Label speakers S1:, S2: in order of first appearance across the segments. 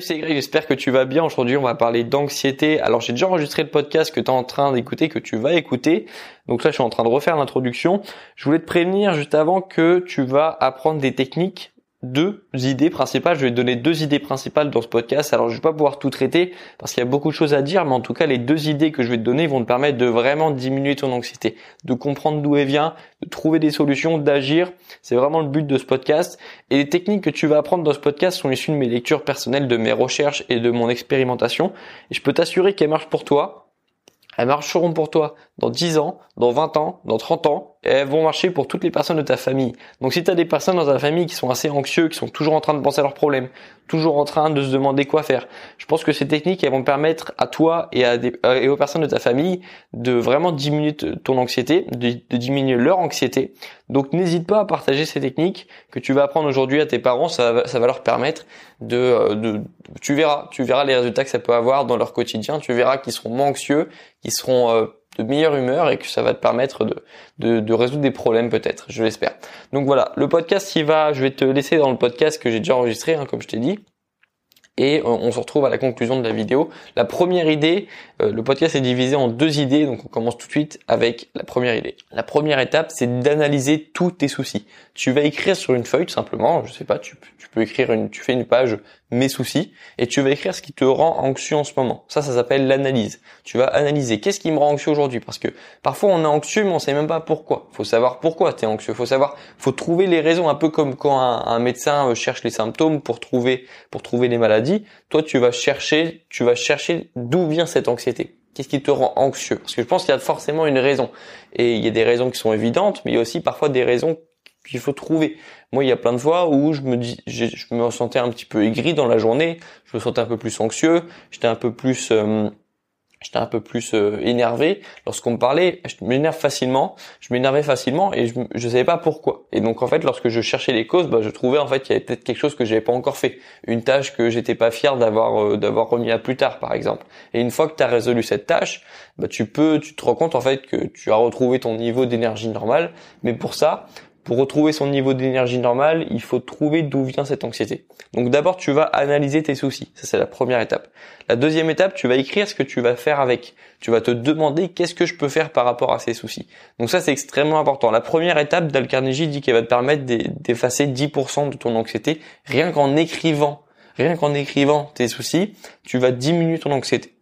S1: Salut, c'est j'espère que tu vas bien. Aujourd'hui, on va parler d'anxiété. Alors, j'ai déjà enregistré le podcast que tu es en train d'écouter, que tu vas écouter. Donc là, je suis en train de refaire l'introduction. Je voulais te prévenir juste avant que tu vas apprendre des techniques deux idées principales. Je vais te donner deux idées principales dans ce podcast. Alors je vais pas pouvoir tout traiter parce qu'il y a beaucoup de choses à dire, mais en tout cas les deux idées que je vais te donner vont te permettre de vraiment diminuer ton anxiété, de comprendre d'où elle vient, de trouver des solutions, d'agir. C'est vraiment le but de ce podcast. Et les techniques que tu vas apprendre dans ce podcast sont issues de mes lectures personnelles, de mes recherches et de mon expérimentation. Et je peux t'assurer qu'elles marchent pour toi. Elles marcheront pour toi dans 10 ans, dans 20 ans, dans 30 ans, elles vont marcher pour toutes les personnes de ta famille. Donc si tu as des personnes dans ta famille qui sont assez anxieux, qui sont toujours en train de penser à leurs problèmes, toujours en train de se demander quoi faire, je pense que ces techniques elles vont permettre à toi et, euh, aux personnes de ta famille de vraiment diminuer ton anxiété, de, diminuer leur anxiété. Donc n'hésite pas à partager ces techniques que tu vas apprendre aujourd'hui à tes parents, ça va, leur permettre de, euh, de, tu verras, tu verras les résultats que ça peut avoir dans leur quotidien, tu verras qu'ils seront moins anxieux, qu'ils seront euh, de meilleure humeur et que ça va te permettre de, de, résoudre des problèmes peut-être, je l'espère. Donc voilà, le podcast qui va, je vais te laisser dans le podcast que j'ai déjà enregistré, hein, comme je t'ai dit et on se retrouve à la conclusion de la vidéo. La première idée, euh, le podcast est divisé en deux idées, donc on commence tout de suite avec la première idée. La première étape, c'est d'analyser tous tes soucis. Tu vas écrire sur une feuille tout simplement, je sais pas, tu, tu peux écrire une, tu fais une page mes soucis et tu vas écrire ce qui te rend anxieux en ce moment. Ça, ça s'appelle l'analyse. Tu vas analyser qu'est-ce qui me rend anxieux aujourd'hui parce que parfois on est anxieux mais on sait même pas pourquoi. Faut savoir pourquoi tu es anxieux. Faut savoir, faut trouver les raisons un peu comme quand un, un médecin cherche les symptômes pour trouver pour trouver les maladies. Toi, tu vas chercher, tu vas chercher d'où vient cette anxiété. Qu'est-ce qui te rend anxieux? Parce que je pense qu'il y a forcément une raison. Et il y a des raisons qui sont évidentes, mais il y a aussi parfois des raisons qu'il faut trouver. Moi, il y a plein de fois où je me dis, je, me sentais un petit peu aigri dans la journée, je me sentais un peu plus anxieux, j'étais un peu plus, euh, j'étais un peu plus euh, énervé lorsqu'on me parlait. Je m'énerve facilement, je m'énervais facilement et je, je savais pas pourquoi. Et donc en fait, lorsque je cherchais les causes, bah, je trouvais en fait qu'il y avait peut-être quelque chose que j'avais pas encore fait, une tâche que j'étais pas fier d'avoir euh, d'avoir remis à plus tard, par exemple. Et une fois que tu as résolu cette tâche, bah, tu peux, tu te rends compte en fait que tu as retrouvé ton niveau d'énergie normal. Mais pour ça, pour retrouver son niveau d'énergie normal, il faut trouver d'où vient cette anxiété. Donc d'abord, tu vas analyser tes soucis. Ça, c'est la première étape. La deuxième étape, tu vas écrire ce que tu vas faire avec. Tu vas te demander qu'est-ce que je peux faire par rapport à ces soucis. Donc ça, c'est extrêmement important. La première étape, Dal Carnegie dit qu'elle va te permettre d'effacer 10% de ton anxiété rien qu'en écrivant. Rien qu'en écrivant tes soucis, tu vas diminuer ton anxiété.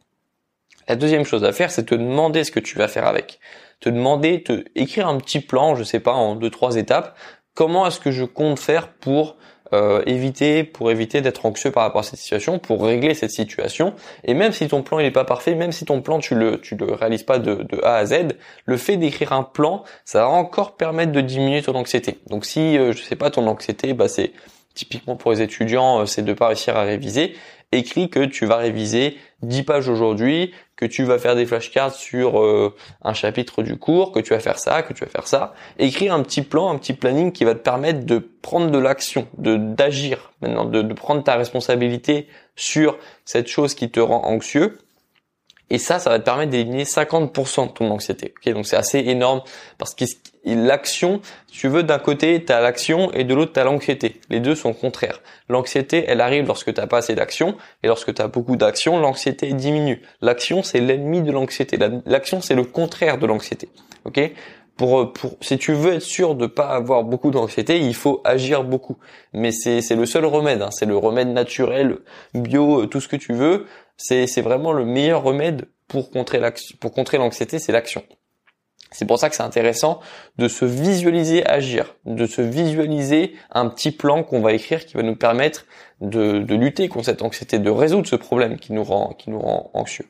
S1: La deuxième chose à faire, c'est te demander ce que tu vas faire avec te demander, te écrire un petit plan, je sais pas, en deux trois étapes. Comment est-ce que je compte faire pour euh, éviter, pour éviter d'être anxieux par rapport à cette situation, pour régler cette situation. Et même si ton plan il est pas parfait, même si ton plan tu le tu le réalises pas de, A à Z, le fait d'écrire un plan, ça va encore permettre de diminuer ton anxiété. Donc si euh, je sais pas ton anxiété, bah c'est typiquement pour les étudiants, euh, c'est de pas réussir à réviser écrit que tu vas réviser 10 pages aujourd'hui, que tu vas faire des flashcards sur euh, un chapitre du cours, que tu vas faire ça, que tu vas faire ça. Écrire un petit plan, un petit planning qui va te permettre de prendre de l'action, de d'agir maintenant, de, de prendre ta responsabilité sur cette chose qui te rend anxieux et ça, ça va te permettre d'éliminer 50% de ton anxiété. Okay Donc c'est assez énorme parce que l'action, si tu veux, d'un côté, tu as l'action et de l'autre, tu as l'anxiété. Les deux sont contraires. L'anxiété, elle arrive lorsque tu pas assez d'action et lorsque tu as beaucoup d'action, l'anxiété diminue. L'action, c'est l'ennemi de l'anxiété. L'action, c'est le contraire de l'anxiété. Ok? Pour, pour, si tu veux être sûr de pas avoir beaucoup d'anxiété, il faut agir beaucoup. Mais c'est, c'est le seul remède. Hein. C'est le remède naturel, bio, tout ce que tu veux. C'est, c'est vraiment le meilleur remède pour contrer pour contrer l'anxiété, c'est l'action. C'est pour ça que c'est intéressant de se visualiser agir, de se visualiser un petit plan qu'on va écrire qui va nous permettre de, de lutter contre cette anxiété, de résoudre ce problème qui nous rend, qui nous rend anxieux.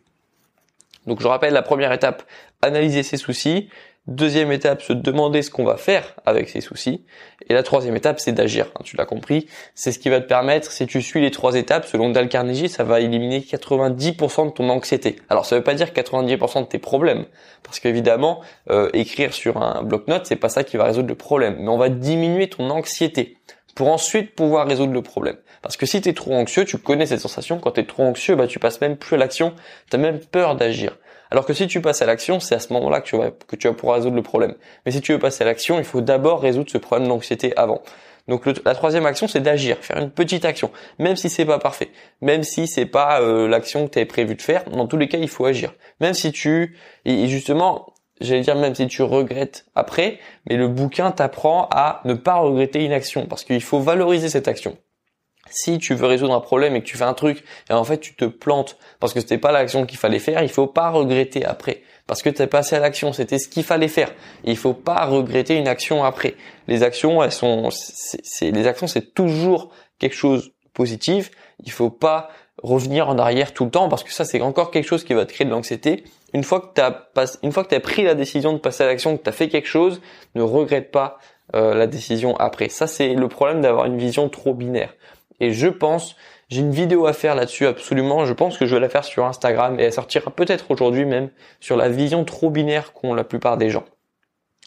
S1: Donc je rappelle la première étape, analyser ses soucis. Deuxième étape, se demander ce qu'on va faire avec ces soucis. Et la troisième étape, c'est d'agir. Hein, tu l'as compris. C'est ce qui va te permettre, si tu suis les trois étapes, selon Dal Carnegie, ça va éliminer 90% de ton anxiété. Alors ça veut pas dire 90% de tes problèmes. Parce qu'évidemment, euh, écrire sur un bloc-notes, c'est pas ça qui va résoudre le problème. Mais on va diminuer ton anxiété pour ensuite pouvoir résoudre le problème. Parce que si tu es trop anxieux, tu connais cette sensation, quand tu es trop anxieux, bah tu passes même plus à l'action, tu as même peur d'agir. Alors que si tu passes à l'action, c'est à ce moment-là que tu vas que pouvoir résoudre le problème. Mais si tu veux passer à l'action, il faut d'abord résoudre ce problème d'anxiété avant. Donc la troisième action, c'est d'agir, faire une petite action, même si c'est pas parfait, même si c'est pas euh, l'action que tu avais prévu de faire. Dans tous les cas, il faut agir. Même si tu et justement, j'allais dire même si tu regrettes après, mais le bouquin t'apprend à ne pas regretter une action parce qu'il faut valoriser cette action. Si tu veux résoudre un problème et que tu fais un truc et en fait tu te plantes parce que c'était pas l'action qu'il fallait faire, il faut pas regretter après parce que tu passé à l'action, c'était ce qu'il fallait faire. il faut pas regretter une action après. Les actions, elles sont c'est les actions c'est toujours quelque chose de positif. Il faut pas revenir en arrière tout le temps parce que ça c'est encore quelque chose qui va te créer de l'anxiété. Une fois que tu as une fois que tu pris la décision de passer à l'action, que tu as fait quelque chose, ne regrette pas euh, la décision après. Ça c'est le problème d'avoir une vision trop binaire. Et je pense, j'ai une vidéo à faire là-dessus absolument. Je pense que je vais la faire sur Instagram et elle sortira peut-être aujourd'hui même sur la vision trop binaire qu'ont la plupart des gens.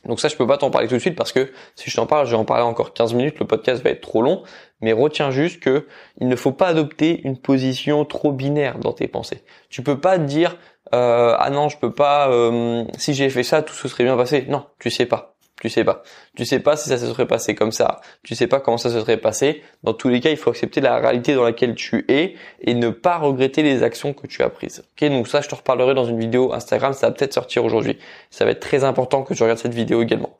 S1: Donc ça, je peux pas t'en parler tout de suite parce que si je t'en parle, je vais en parler encore 15 minutes, le podcast va être trop long. Mais retiens juste que il ne faut pas adopter une position trop binaire dans tes pensées. Tu peux pas dire euh, ah non, je peux pas. Euh, si j'ai fait ça, tout se serait bien passé. Non, tu sais pas. Tu sais pas. Tu sais pas si ça se serait passé comme ça. Tu sais pas comment ça se serait passé. Dans tous les cas, il faut accepter la réalité dans laquelle tu es et ne pas regretter les actions que tu as prises. Ok, donc ça, je te reparlerai dans une vidéo Instagram. Ça va peut-être sortir aujourd'hui. Ça va être très important que tu regardes cette vidéo également.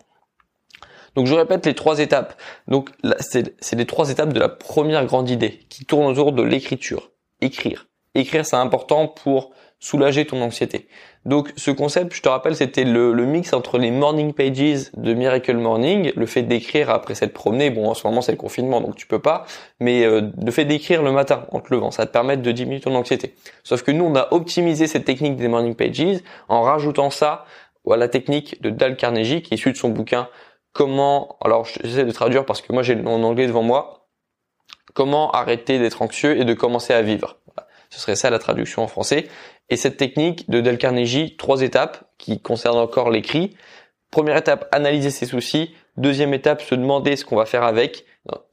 S1: Donc je répète les trois étapes. Donc c'est les trois étapes de la première grande idée qui tourne autour de l'écriture. Écrire. Écrire, c'est important pour soulager ton anxiété. Donc ce concept, je te rappelle, c'était le, mix entre les morning pages de Miracle Morning, le fait d'écrire après cette promenée, bon en ce moment c'est le confinement donc tu peux pas, mais euh, le fait d'écrire le matin en te levant, ça te permet de diminuer ton anxiété. Sauf que nous on a optimisé cette technique des morning pages en rajoutant ça à la technique de Dale Carnegie qui est issue de son bouquin Comment, alors j'essaie de traduire parce que moi j'ai en anglais devant moi, Comment arrêter d'être anxieux et de commencer à vivre. Ce serait ça la traduction en français. Et cette technique de Del Carnegie, trois étapes qui concernent encore l'écrit. Première étape, analyser ses soucis. Deuxième étape, se demander ce qu'on va faire avec.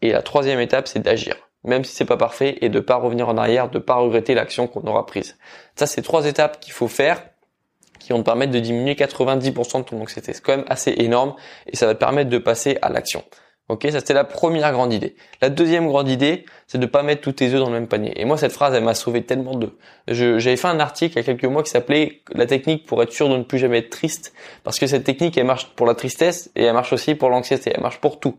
S1: Et la troisième étape, c'est d'agir. Même si c'est pas parfait et de pas revenir en arrière, de pas regretter l'action qu'on aura prise. Ça, c'est trois étapes qu'il faut faire qui vont te permettre de diminuer 90% de ton anxiété. C'est quand même assez énorme et ça va te permettre de passer à l'action. Ok, ça c'était la première grande idée. La deuxième grande idée, c'est de pas mettre tous tes œufs dans le même panier. Et moi, cette phrase, elle m'a sauvé tellement de. J'avais fait un article il y a quelques mois qui s'appelait "La technique pour être sûr de ne plus jamais être triste", parce que cette technique, elle marche pour la tristesse et elle marche aussi pour l'anxiété. Elle marche pour tout.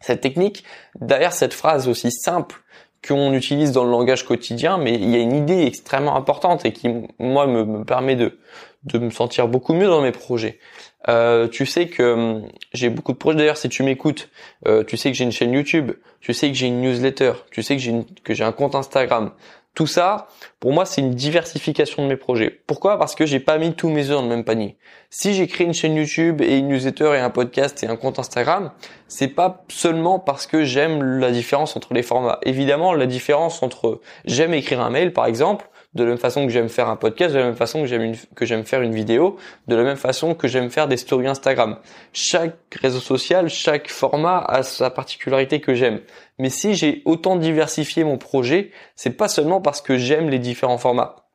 S1: Cette technique, derrière cette phrase aussi simple qu'on utilise dans le langage quotidien, mais il y a une idée extrêmement importante et qui, moi, me, me permet de de me sentir beaucoup mieux dans mes projets. Euh, tu sais que hum, j'ai beaucoup de projets. D'ailleurs, si tu m'écoutes, euh, tu sais que j'ai une chaîne YouTube, tu sais que j'ai une newsletter, tu sais que j'ai que j'ai un compte Instagram. Tout ça, pour moi, c'est une diversification de mes projets. Pourquoi? Parce que j'ai pas mis tous mes œufs dans le même panier. Si j'ai créé une chaîne YouTube et une newsletter et un podcast et un compte Instagram, c'est pas seulement parce que j'aime la différence entre les formats. Évidemment, la différence entre j'aime écrire un mail, par exemple, de la même façon que j'aime faire un podcast, de la même façon que j'aime faire une vidéo, de la même façon que j'aime faire des stories Instagram. Chaque réseau social, chaque format a sa particularité que j'aime. Mais si j'ai autant diversifié mon projet, c'est pas seulement parce que j'aime les différents formats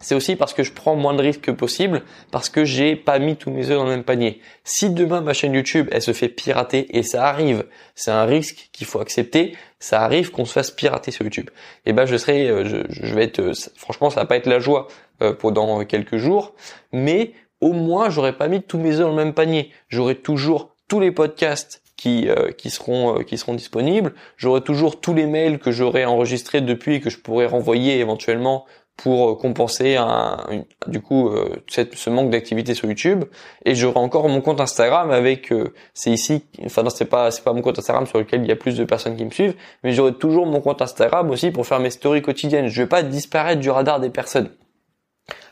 S1: c'est aussi parce que je prends moins de risques que possible, parce que j'ai pas mis tous mes œufs dans le même panier. Si demain ma chaîne YouTube elle se fait pirater et ça arrive, c'est un risque qu'il faut accepter, ça arrive qu'on se fasse pirater sur YouTube. Et ben je serai, euh, je, vais être, euh, franchement ça va pas être la joie euh, pendant quelques jours, mais au moins j'aurais pas mis tous mes œufs dans le même panier. J'aurai toujours tous les podcasts qui, qui seront qui seront disponibles. J'aurai toujours tous les mails que j'aurai enregistrés depuis et que je pourrais renvoyer éventuellement pour euh, compenser un, du coup euh, ce manque d'activité sur YouTube. Et j'aurai encore mon compte Instagram avec euh, c'est ici enfin non c'est pas c'est pas mon compte Instagram sur lequel il y a plus de personnes qui me suivent mais j'aurai toujours mon compte Instagram aussi pour faire mes stories quotidiennes. Je vais pas disparaître du radar des personnes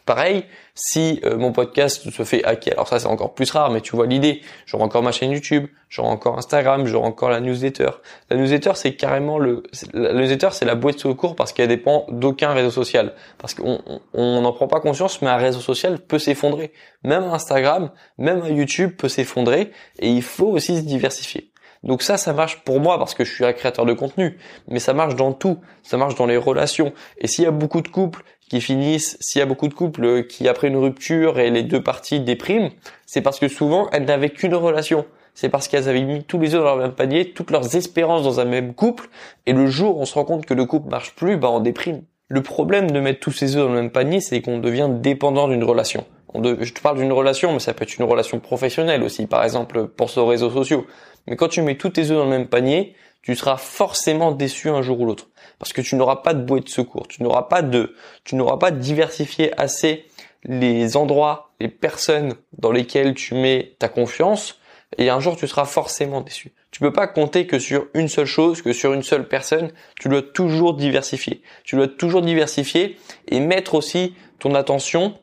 S1: Pareil, si euh, mon podcast se fait hacker, alors ça c'est encore plus rare, mais tu vois l'idée, j'aurai encore ma chaîne YouTube, j'aurai encore Instagram, j'aurai encore la newsletter. La newsletter c'est carrément le, la newsletter c'est la boîte de secours parce qu'elle dépend d'aucun réseau social, parce qu'on on n'en prend pas conscience, mais un réseau social peut s'effondrer. Même Instagram, même YouTube peut s'effondrer, et il faut aussi se diversifier. Donc ça, ça marche pour moi parce que je suis un créateur de contenu, mais ça marche dans tout, ça marche dans les relations. Et s'il y a beaucoup de couples qui finissent, s'il y a beaucoup de couples qui après une rupture et les deux parties dépriment, c'est parce que souvent elles n'avaient qu'une relation. c'est parce qu'elles avaient mis tous les œufs dans le même panier, toutes leurs espérances dans un même couple, et le jour où on se rend compte que le couple marche plus, bah on déprime. Le problème de mettre tous ses œufs dans le même panier, c'est qu'on devient dépendant d'une relation. je te parle d'une relation, mais ça peut être une relation professionnelle aussi. Par exemple, pense aux réseaux sociaux. Mais quand tu mets tous tes œufs dans le même panier, tu seras forcément déçu un jour ou l'autre. Parce que tu n'auras pas de bouée de secours. Tu n'auras pas de, tu n'auras pas diversifié assez les endroits, les personnes dans lesquelles tu mets ta confiance. Et un jour, tu seras forcément déçu. Tu peux pas compter que sur une seule chose, que sur une seule personne. Tu dois toujours diversifier. Tu dois toujours diversifier et mettre aussi ton attention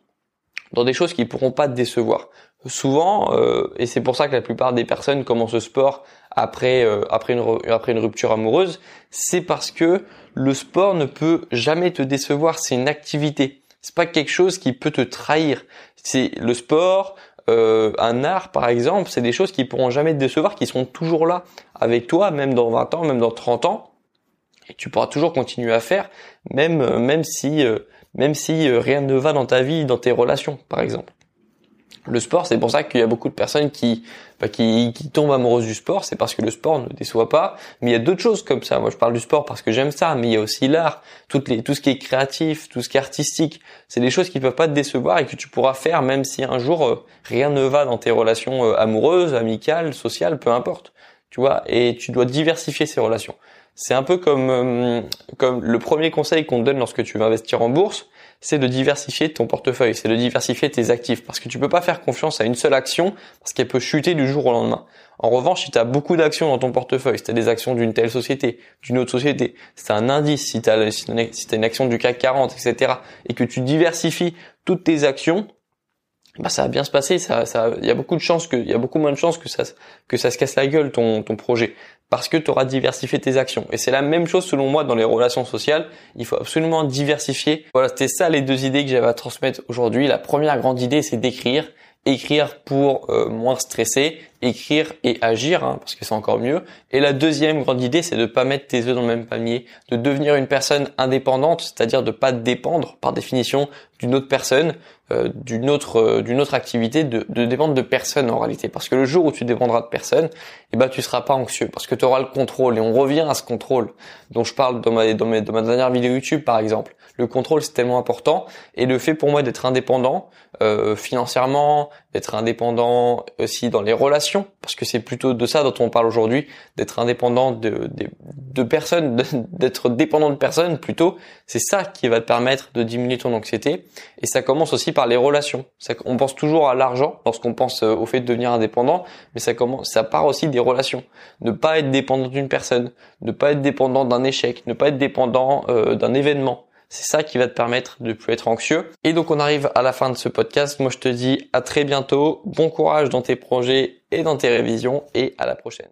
S1: dans des choses qui pourront pas te décevoir. Souvent, euh, et c'est pour ça que la plupart des personnes commencent le sport après euh, après une après une rupture amoureuse, c'est parce que le sport ne peut jamais te décevoir. C'est une activité. C'est pas quelque chose qui peut te trahir. C'est le sport, euh, un art par exemple, c'est des choses qui pourront jamais te décevoir, qui seront toujours là avec toi, même dans 20 ans, même dans 30 ans, et tu pourras toujours continuer à faire, même euh, même si euh, même si rien ne va dans ta vie, dans tes relations par exemple le sport, c'est pour ça qu'il y a beaucoup de personnes qui, bah, qui, qui, tombent amoureuses du sport, c'est parce que le sport ne déçoit pas. Mais il y a d'autres choses comme ça. Moi, je parle du sport parce que j'aime ça, mais il y a aussi l'art, tout ce qui est créatif, tout ce qui est artistique. C'est des choses qui peuvent pas te décevoir et que tu pourras faire même si un jour euh, rien ne va dans tes relations euh, amoureuses, amicales, sociales, peu importe. Tu vois, et tu dois diversifier ces relations. C'est un peu comme, euh, comme le premier conseil qu'on te donne lorsque tu vas investir en bourse c'est de diversifier ton portefeuille, c'est de diversifier tes actifs, parce que tu peux pas faire confiance à une seule action, parce qu'elle peut chuter du jour au lendemain. En revanche, si tu as beaucoup d'actions dans ton portefeuille, si tu as des actions d'une telle société, d'une autre société, si un indice, si tu une action du CAC 40, etc., et que tu diversifies toutes tes actions, bah ça va bien se passer. Ça, ça, il y a beaucoup de chances que, il y a beaucoup moins de chances que ça, que ça se casse la gueule ton, ton projet parce que tu auras diversifié tes actions. Et c'est la même chose selon moi dans les relations sociales. Il faut absolument diversifier. Voilà, c'était ça les deux idées que j'avais à transmettre aujourd'hui. La première grande idée, c'est d'écrire écrire pour euh, moins stresser, écrire et agir, hein, parce que c'est encore mieux. Et la deuxième grande idée, c'est de pas mettre tes œufs dans le même panier, de devenir une personne indépendante, c'est-à-dire de pas dépendre par définition d'une autre personne, euh, d'une autre euh, d'une autre activité, de, de, dépendre de personne en réalité. Parce que le jour où tu dépendras de personne, eh ben tu seras pas anxieux, parce que tu auras le contrôle. Et on revient à ce contrôle dont je parle dans ma dans, dans ma dernière vidéo YouTube par exemple. Le contrôle c'est tellement important, et le fait pour moi d'être indépendant euh, financièrement, d'être indépendant aussi dans les relations, parce que c'est plutôt de ça dont on parle aujourd'hui, d'être indépendant de, personnes, d'être dépendant de personnes plutôt, c'est ça qui va te permettre de diminuer ton anxiété. Et ça commence aussi par les relations. On pense toujours à l'argent lorsqu'on pense euh, au fait de devenir indépendant, mais ça commence, part aussi des relations. Ne pas être dépendant d'une personne, ne pas être dépendant d'un échec, ne pas être dépendant euh, d'un événement. C'est ça qui va te permettre de plus être anxieux. Et donc on arrive à la fin de ce podcast. Moi je te dis à très bientôt. Bon courage dans tes projets et dans tes révisions et à la prochaine.